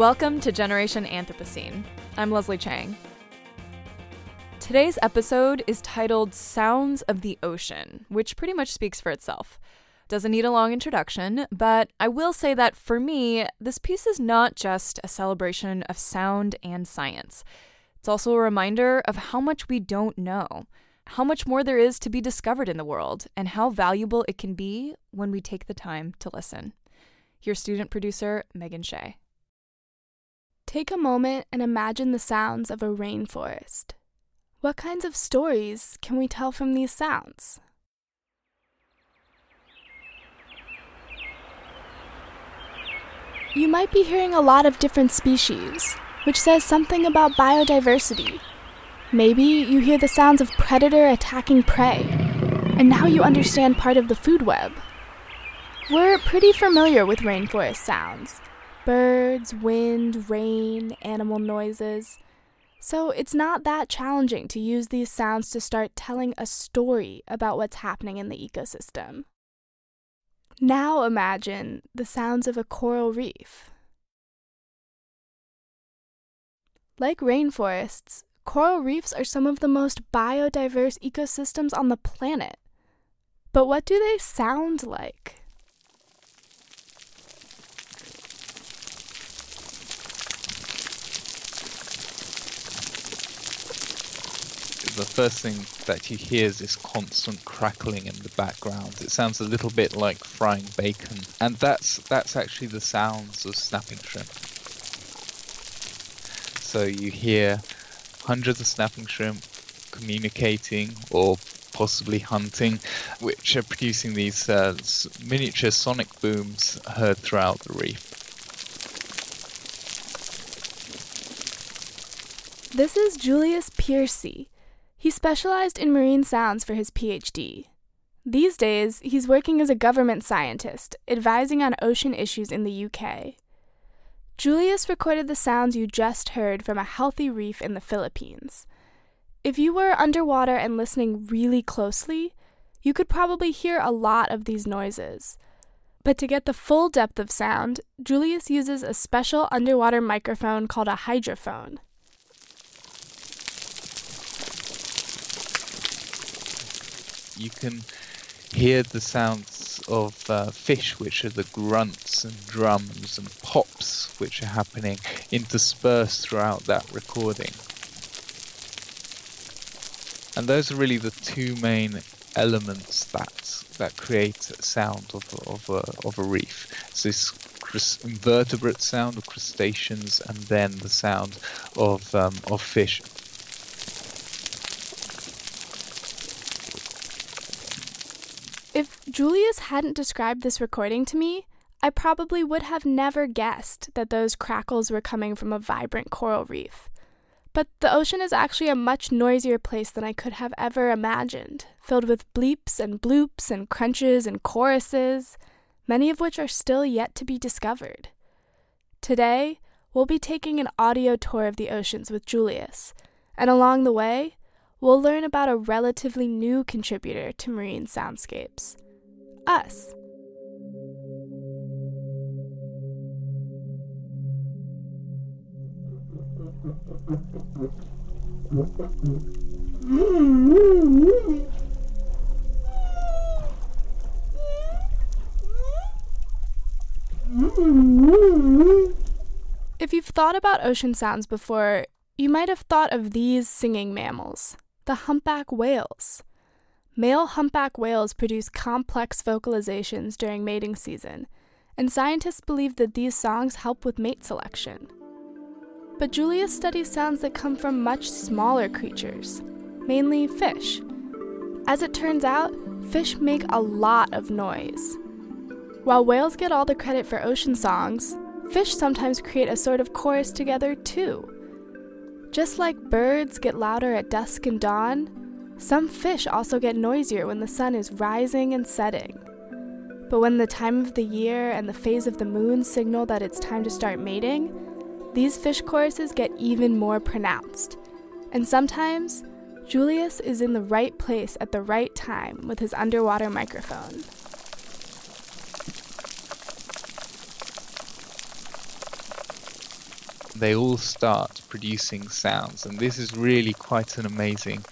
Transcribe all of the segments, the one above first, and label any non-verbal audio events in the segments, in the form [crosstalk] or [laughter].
Welcome to Generation Anthropocene. I'm Leslie Chang. Today's episode is titled Sounds of the Ocean, which pretty much speaks for itself. Doesn't need a long introduction, but I will say that for me, this piece is not just a celebration of sound and science. It's also a reminder of how much we don't know, how much more there is to be discovered in the world, and how valuable it can be when we take the time to listen. Your student producer Megan Shea. Take a moment and imagine the sounds of a rainforest. What kinds of stories can we tell from these sounds? You might be hearing a lot of different species, which says something about biodiversity. Maybe you hear the sounds of predator attacking prey, and now you understand part of the food web. We're pretty familiar with rainforest sounds birds, wind, rain, animal noises. So it's not that challenging to use these sounds to start telling a story about what's happening in the ecosystem. Now imagine the sounds of a coral reef. Like rainforests, coral reefs are some of the most biodiverse ecosystems on the planet. But what do they sound like? The first thing that you hear is this constant crackling in the background. It sounds a little bit like frying bacon, and that's that's actually the sounds of snapping shrimp. So you hear hundreds of snapping shrimp communicating or possibly hunting, which are producing these uh, miniature sonic booms heard throughout the reef. This is Julius Piercy. He specialized in marine sounds for his PhD. These days, he's working as a government scientist, advising on ocean issues in the UK. Julius recorded the sounds you just heard from a healthy reef in the Philippines. If you were underwater and listening really closely, you could probably hear a lot of these noises. But to get the full depth of sound, Julius uses a special underwater microphone called a hydrophone. You can hear the sounds of uh, fish, which are the grunts and drums and pops which are happening interspersed throughout that recording. And those are really the two main elements that that create sound of of a, of a reef. So this invertebrate sound of crustaceans, and then the sound of um, of fish. If Julius hadn't described this recording to me, I probably would have never guessed that those crackles were coming from a vibrant coral reef. But the ocean is actually a much noisier place than I could have ever imagined, filled with bleeps and bloops and crunches and choruses, many of which are still yet to be discovered. Today, we'll be taking an audio tour of the oceans with Julius, and along the way, we'll learn about a relatively new contributor to marine soundscapes us. If you've thought about ocean sounds before, you might have thought of these singing mammals the humpback whales. Male humpback whales produce complex vocalizations during mating season, and scientists believe that these songs help with mate selection. But Julius studies sounds that come from much smaller creatures, mainly fish. As it turns out, fish make a lot of noise. While whales get all the credit for ocean songs, fish sometimes create a sort of chorus together too. Just like birds get louder at dusk and dawn, some fish also get noisier when the sun is rising and setting. But when the time of the year and the phase of the moon signal that it's time to start mating, these fish choruses get even more pronounced. And sometimes, Julius is in the right place at the right time with his underwater microphone. They all start producing sounds, and this is really quite an amazing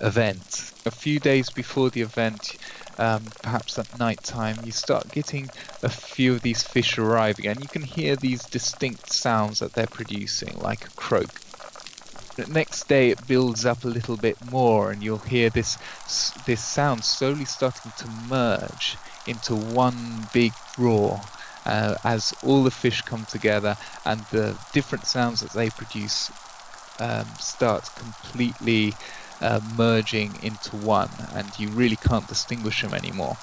event. A few days before the event, um, perhaps at night time, you start getting a few of these fish arriving, and you can hear these distinct sounds that they're producing, like a croak. The next day, it builds up a little bit more, and you'll hear this this sound slowly starting to merge into one big roar. Uh, as all the fish come together and the different sounds that they produce um, start completely uh, merging into one, and you really can't distinguish them anymore.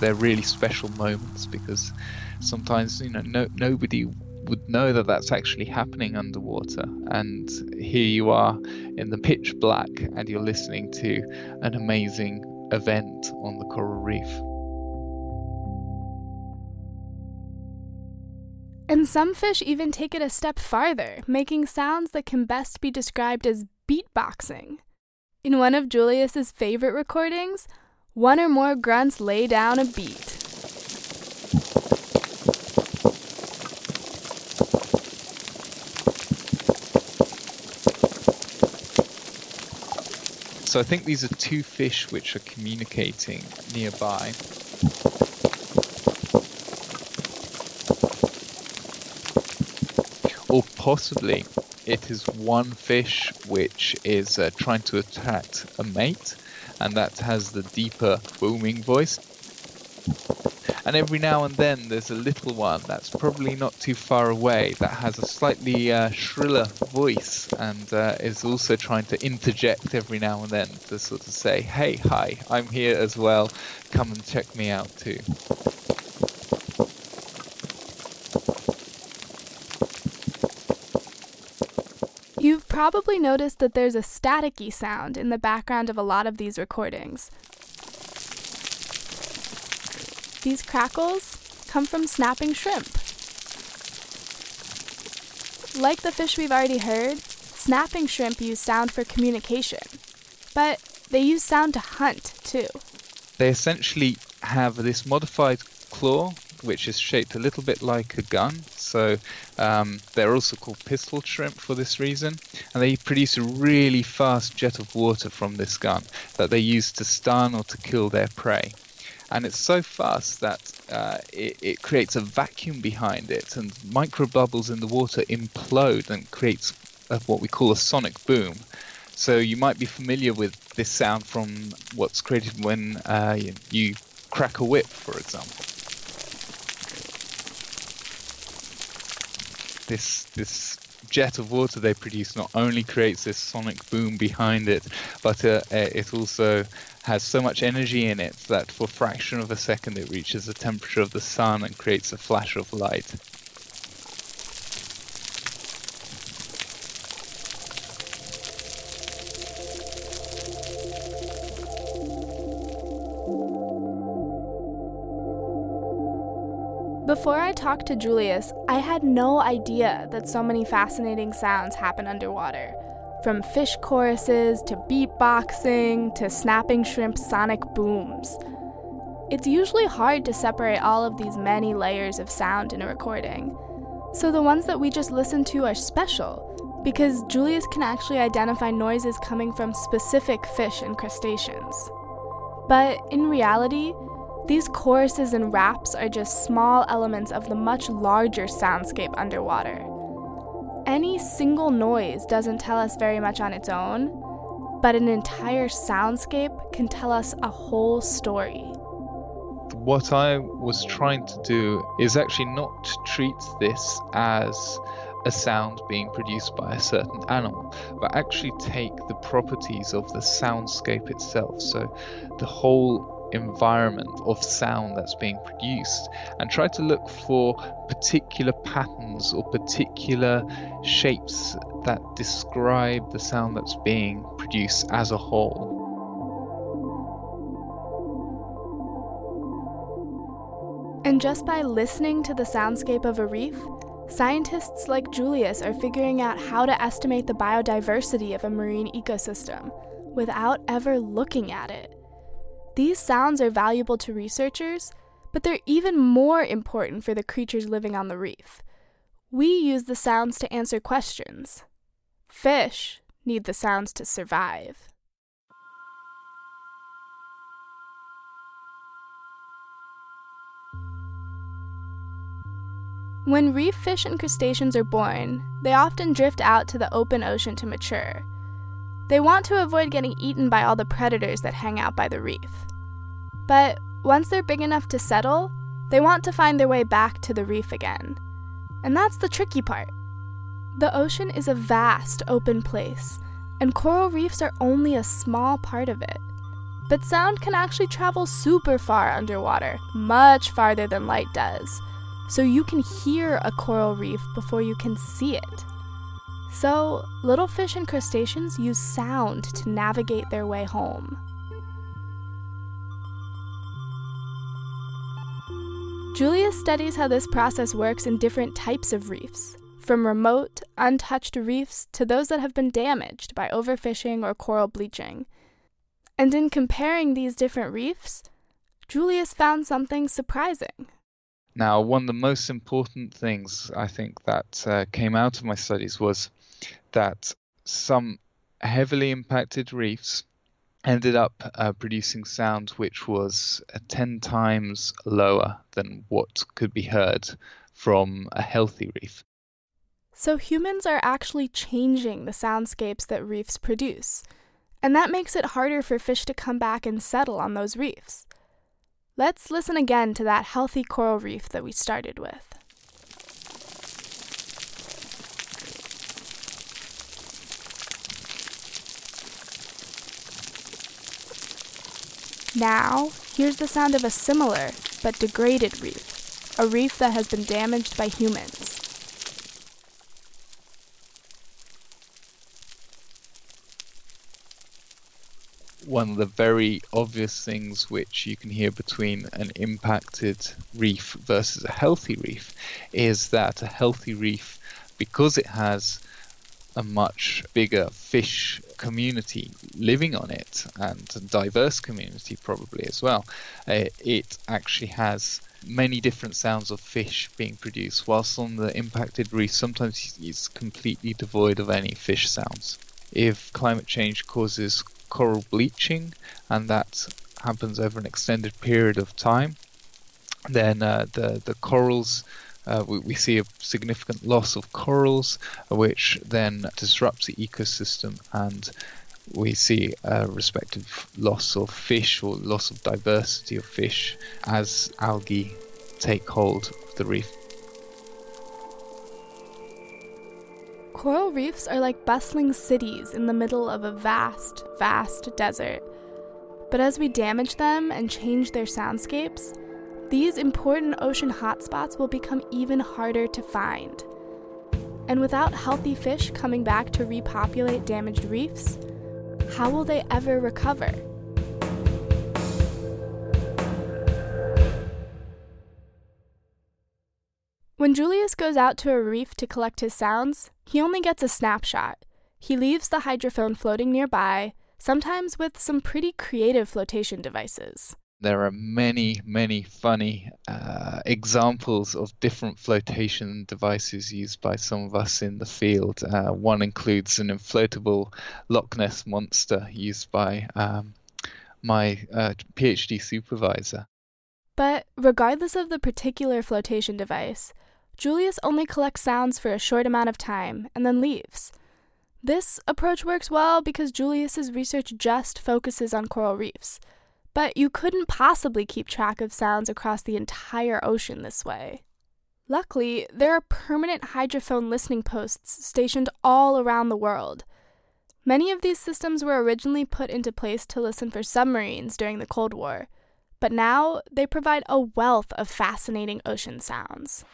They're really special moments because sometimes you know no, nobody would know that that's actually happening underwater, and here you are in the pitch black, and you're listening to an amazing event on the coral reef. And some fish even take it a step farther, making sounds that can best be described as beatboxing. In one of Julius's favorite recordings, one or more grunts lay down a beat. So I think these are two fish which are communicating nearby. Or possibly it is one fish which is uh, trying to attract a mate and that has the deeper booming voice. And every now and then there's a little one that's probably not too far away that has a slightly uh, shriller voice and uh, is also trying to interject every now and then to sort of say, hey, hi, I'm here as well, come and check me out too. You've probably noticed that there's a staticky sound in the background of a lot of these recordings. These crackles come from snapping shrimp. Like the fish we've already heard, snapping shrimp use sound for communication, but they use sound to hunt too. They essentially have this modified claw which is shaped a little bit like a gun. So um, they're also called pistol shrimp for this reason. And they produce a really fast jet of water from this gun that they use to stun or to kill their prey. And it's so fast that uh, it, it creates a vacuum behind it, and micro bubbles in the water implode and creates a, what we call a sonic boom. So you might be familiar with this sound from what's created when uh, you, you crack a whip, for example. this this jet of water they produce not only creates this sonic boom behind it, but uh, it also has so much energy in it that for a fraction of a second it reaches the temperature of the sun and creates a flash of light. Talked to Julius, I had no idea that so many fascinating sounds happen underwater. From fish choruses to beatboxing to snapping shrimp sonic booms. It's usually hard to separate all of these many layers of sound in a recording. So the ones that we just listened to are special because Julius can actually identify noises coming from specific fish and crustaceans. But in reality, these choruses and raps are just small elements of the much larger soundscape underwater. Any single noise doesn't tell us very much on its own, but an entire soundscape can tell us a whole story. What I was trying to do is actually not treat this as a sound being produced by a certain animal, but actually take the properties of the soundscape itself. So the whole environment of sound that's being produced and try to look for particular patterns or particular shapes that describe the sound that's being produced as a whole. And just by listening to the soundscape of a reef, scientists like Julius are figuring out how to estimate the biodiversity of a marine ecosystem without ever looking at it. These sounds are valuable to researchers, but they're even more important for the creatures living on the reef. We use the sounds to answer questions. Fish need the sounds to survive. When reef fish and crustaceans are born, they often drift out to the open ocean to mature. They want to avoid getting eaten by all the predators that hang out by the reef. But once they're big enough to settle, they want to find their way back to the reef again. And that's the tricky part. The ocean is a vast open place, and coral reefs are only a small part of it. But sound can actually travel super far underwater, much farther than light does. So you can hear a coral reef before you can see it. So, little fish and crustaceans use sound to navigate their way home. Julius studies how this process works in different types of reefs, from remote, untouched reefs to those that have been damaged by overfishing or coral bleaching. And in comparing these different reefs, Julius found something surprising. Now, one of the most important things I think that uh, came out of my studies was that some heavily impacted reefs ended up uh, producing sound which was uh, 10 times lower than what could be heard from a healthy reef. So humans are actually changing the soundscapes that reefs produce, and that makes it harder for fish to come back and settle on those reefs. Let's listen again to that healthy coral reef that we started with. Now, here's the sound of a similar but degraded reef, a reef that has been damaged by humans. One of the very obvious things which you can hear between an impacted reef versus a healthy reef is that a healthy reef, because it has a much bigger fish community living on it and diverse community probably as well. Uh, it actually has many different sounds of fish being produced, whilst on the impacted reef sometimes it's completely devoid of any fish sounds. If climate change causes coral bleaching and that happens over an extended period of time, then uh, the the corals uh, we, we, see a significant loss of corals, which then disrupts the ecosystem, and we see a respective loss of fish or loss of diversity of fish as algae take hold of the reef. Coral reefs are like bustling cities in the middle of a vast, vast desert. But as we damage them and change their soundscapes, these important ocean hotspots will become even harder to find. And without healthy fish coming back to repopulate damaged reefs, how will they ever recover? When Julius goes out to a reef to collect his sounds, he only gets a snapshot. He leaves the hydrophone floating nearby, sometimes with some pretty creative flotation devices. There are many, many funny uh, examples of different flotation devices used by some of us in the field. Uh, one includes an inflatable Loch Ness monster used by um, my uh, PhD supervisor. But regardless of the particular flotation device, Julius only collects sounds for a short amount of time and then leaves. This approach works well because Julius's research just focuses on coral reefs. But you couldn't possibly keep track of sounds across the entire ocean this way. Luckily, there are permanent hydrophone listening posts stationed all around the world. Many of these systems were originally put into place to listen for submarines during the Cold War, but now they provide a wealth of fascinating ocean sounds.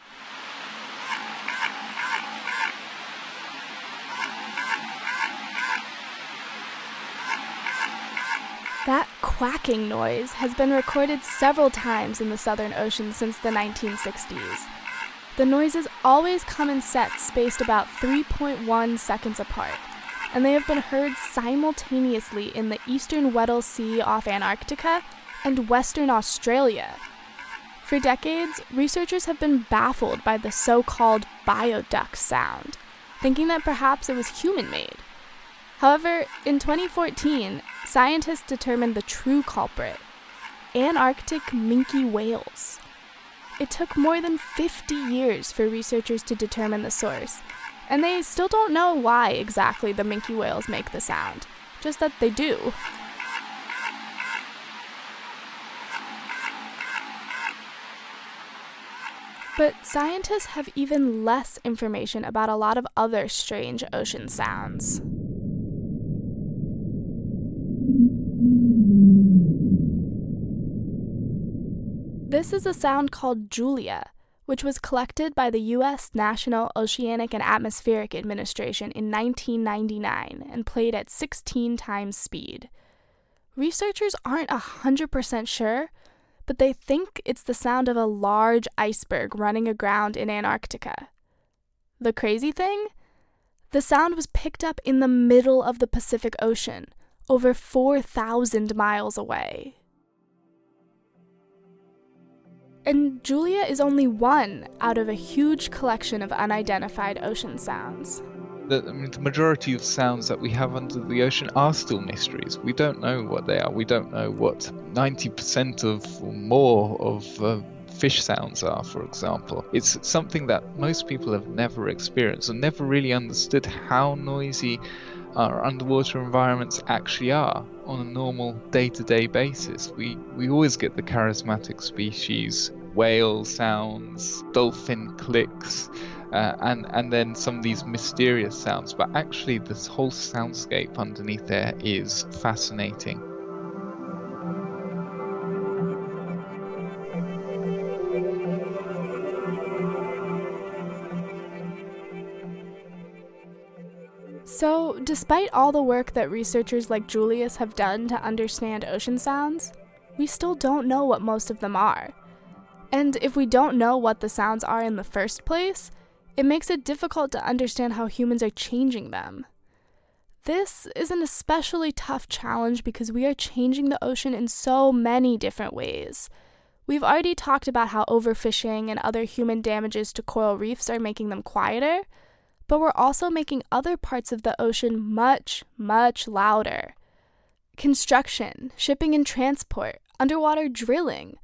That quacking noise has been recorded several times in the Southern Ocean since the 1960s. The noises always come in sets spaced about 3.1 seconds apart, and they have been heard simultaneously in the eastern Weddell Sea off Antarctica and Western Australia. For decades, researchers have been baffled by the so called bioduck sound, thinking that perhaps it was human made. However, in 2014, scientists determined the true culprit Antarctic minke whales. It took more than 50 years for researchers to determine the source, and they still don't know why exactly the minke whales make the sound, just that they do. But scientists have even less information about a lot of other strange ocean sounds. This is a sound called Julia, which was collected by the U.S. National Oceanic and Atmospheric Administration in 1999 and played at 16 times speed. Researchers aren't 100% sure, but they think it's the sound of a large iceberg running aground in Antarctica. The crazy thing? The sound was picked up in the middle of the Pacific Ocean, over 4,000 miles away. And Julia is only one out of a huge collection of unidentified ocean sounds. The, I mean, the majority of sounds that we have under the ocean are still mysteries. We don't know what they are. We don't know what 90% of or more of uh, fish sounds are, for example. It's something that most people have never experienced and never really understood how noisy our underwater environments actually are on a normal day-to-day basis. We we always get the charismatic species, whale sounds, dolphin clicks, uh, and and then some of these mysterious sounds. But actually, this whole soundscape underneath there is fascinating. Despite all the work that researchers like Julius have done to understand ocean sounds, we still don't know what most of them are. And if we don't know what the sounds are in the first place, it makes it difficult to understand how humans are changing them. This is an especially tough challenge because we are changing the ocean in so many different ways. We've already talked about how overfishing and other human damages to coral reefs are making them quieter, but we're also making other parts of the ocean much, much louder. Construction, shipping and transport, underwater drilling,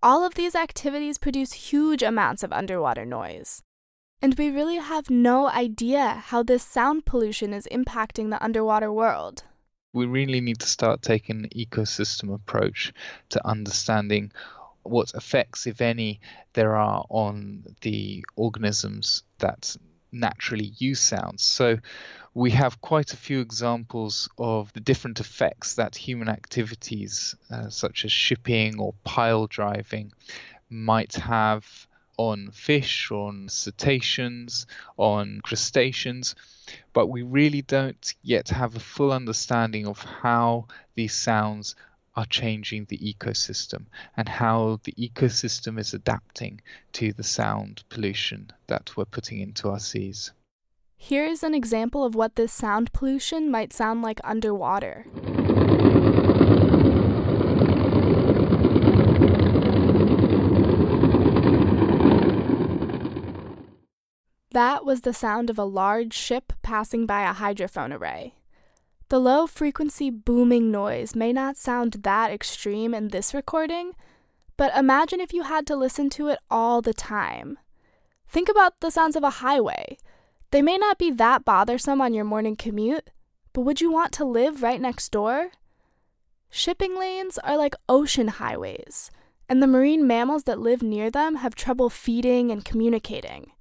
all of these activities produce huge amounts of underwater noise. And we really have no idea how this sound pollution is impacting the underwater world. We really need to start taking an ecosystem approach to understanding what effects, if any, there are on the organisms that naturally use sounds. So we have quite a few examples of the different effects that human activities, uh, such as shipping or pile driving, might have on fish, on cetaceans, on crustaceans, but we really don't yet have a full understanding of how these sounds are changing the ecosystem and how the ecosystem is adapting to the sound pollution that we're putting into our seas. Here's an example of what this sound pollution might sound like underwater. That was the sound of a large ship passing by a hydrophone array. The low frequency booming noise may not sound that extreme in this recording, but imagine if you had to listen to it all the time. Think about the sounds of a highway. They may not be that bothersome on your morning commute, but would you want to live right next door? Shipping lanes are like ocean highways, and the marine mammals that live near them have trouble feeding and communicating.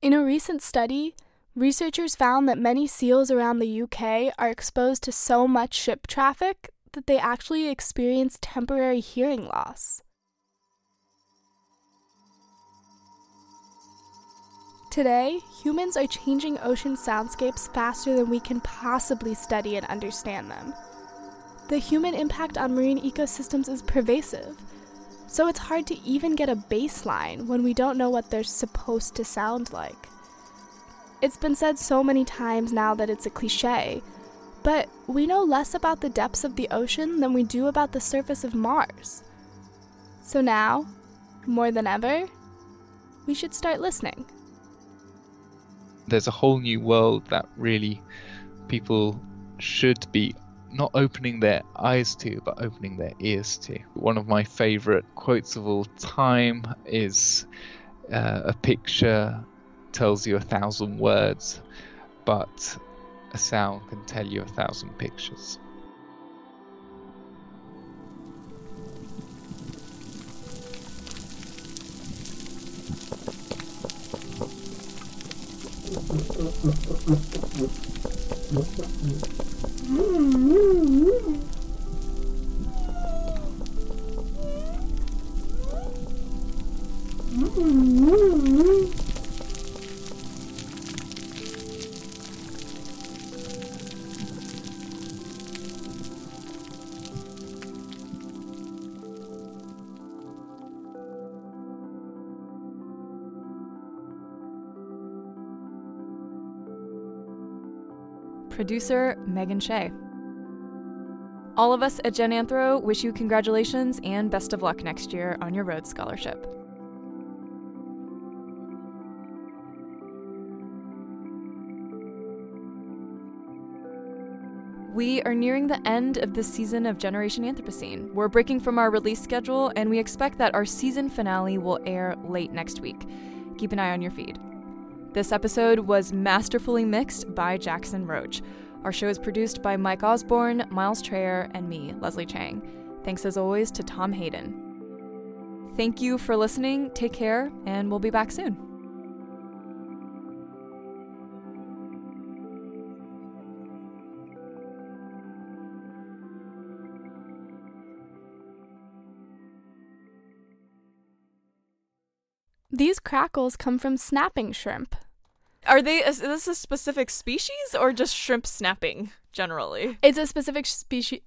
In a recent study, researchers found that many seals around the UK are exposed to so much ship traffic that they actually experience temporary hearing loss. Today, humans are changing ocean soundscapes faster than we can possibly study and understand them. The human impact on marine ecosystems is pervasive, so it's hard to even get a baseline when we don't know what they're supposed to sound like. It's been said so many times now that it's a cliche, but we know less about the depths of the ocean than we do about the surface of Mars. So now, more than ever, we should start listening. There's a whole new world that really people should be not opening their eyes to, but opening their ears to. One of my favorite quotes of all time is uh, a picture tells you a thousand words, but a sound can tell you a thousand pictures. Mm-hmm. Producer Megan Shea. All of us at Gen Anthro wish you congratulations and best of luck next year on your Rhodes Scholarship. We are nearing the end of this season of Generation Anthropocene. We're breaking from our release schedule, and we expect that our season finale will air late next week. Keep an eye on your feed. This episode was masterfully mixed by Jackson Roach. Our show is produced by Mike Osborne, Miles Traer, and me, Leslie Chang. Thanks as always to Tom Hayden. Thank you for listening, take care, and we'll be back soon. These crackles come from snapping shrimp. Are they is this a specific species or just shrimp snapping generally? It's a specific species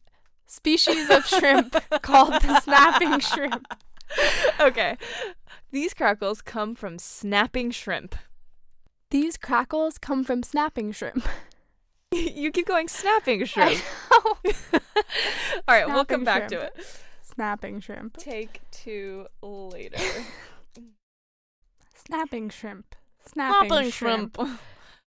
species of shrimp [laughs] called the snapping [laughs] shrimp. okay. These crackles come from snapping shrimp. These crackles come from snapping shrimp. [laughs] you keep going snapping shrimp. All right, Snapping we'll come back to it. Snapping shrimp. Take two later. Snapping shrimp. Snapping, shrimp. shrimp. [laughs]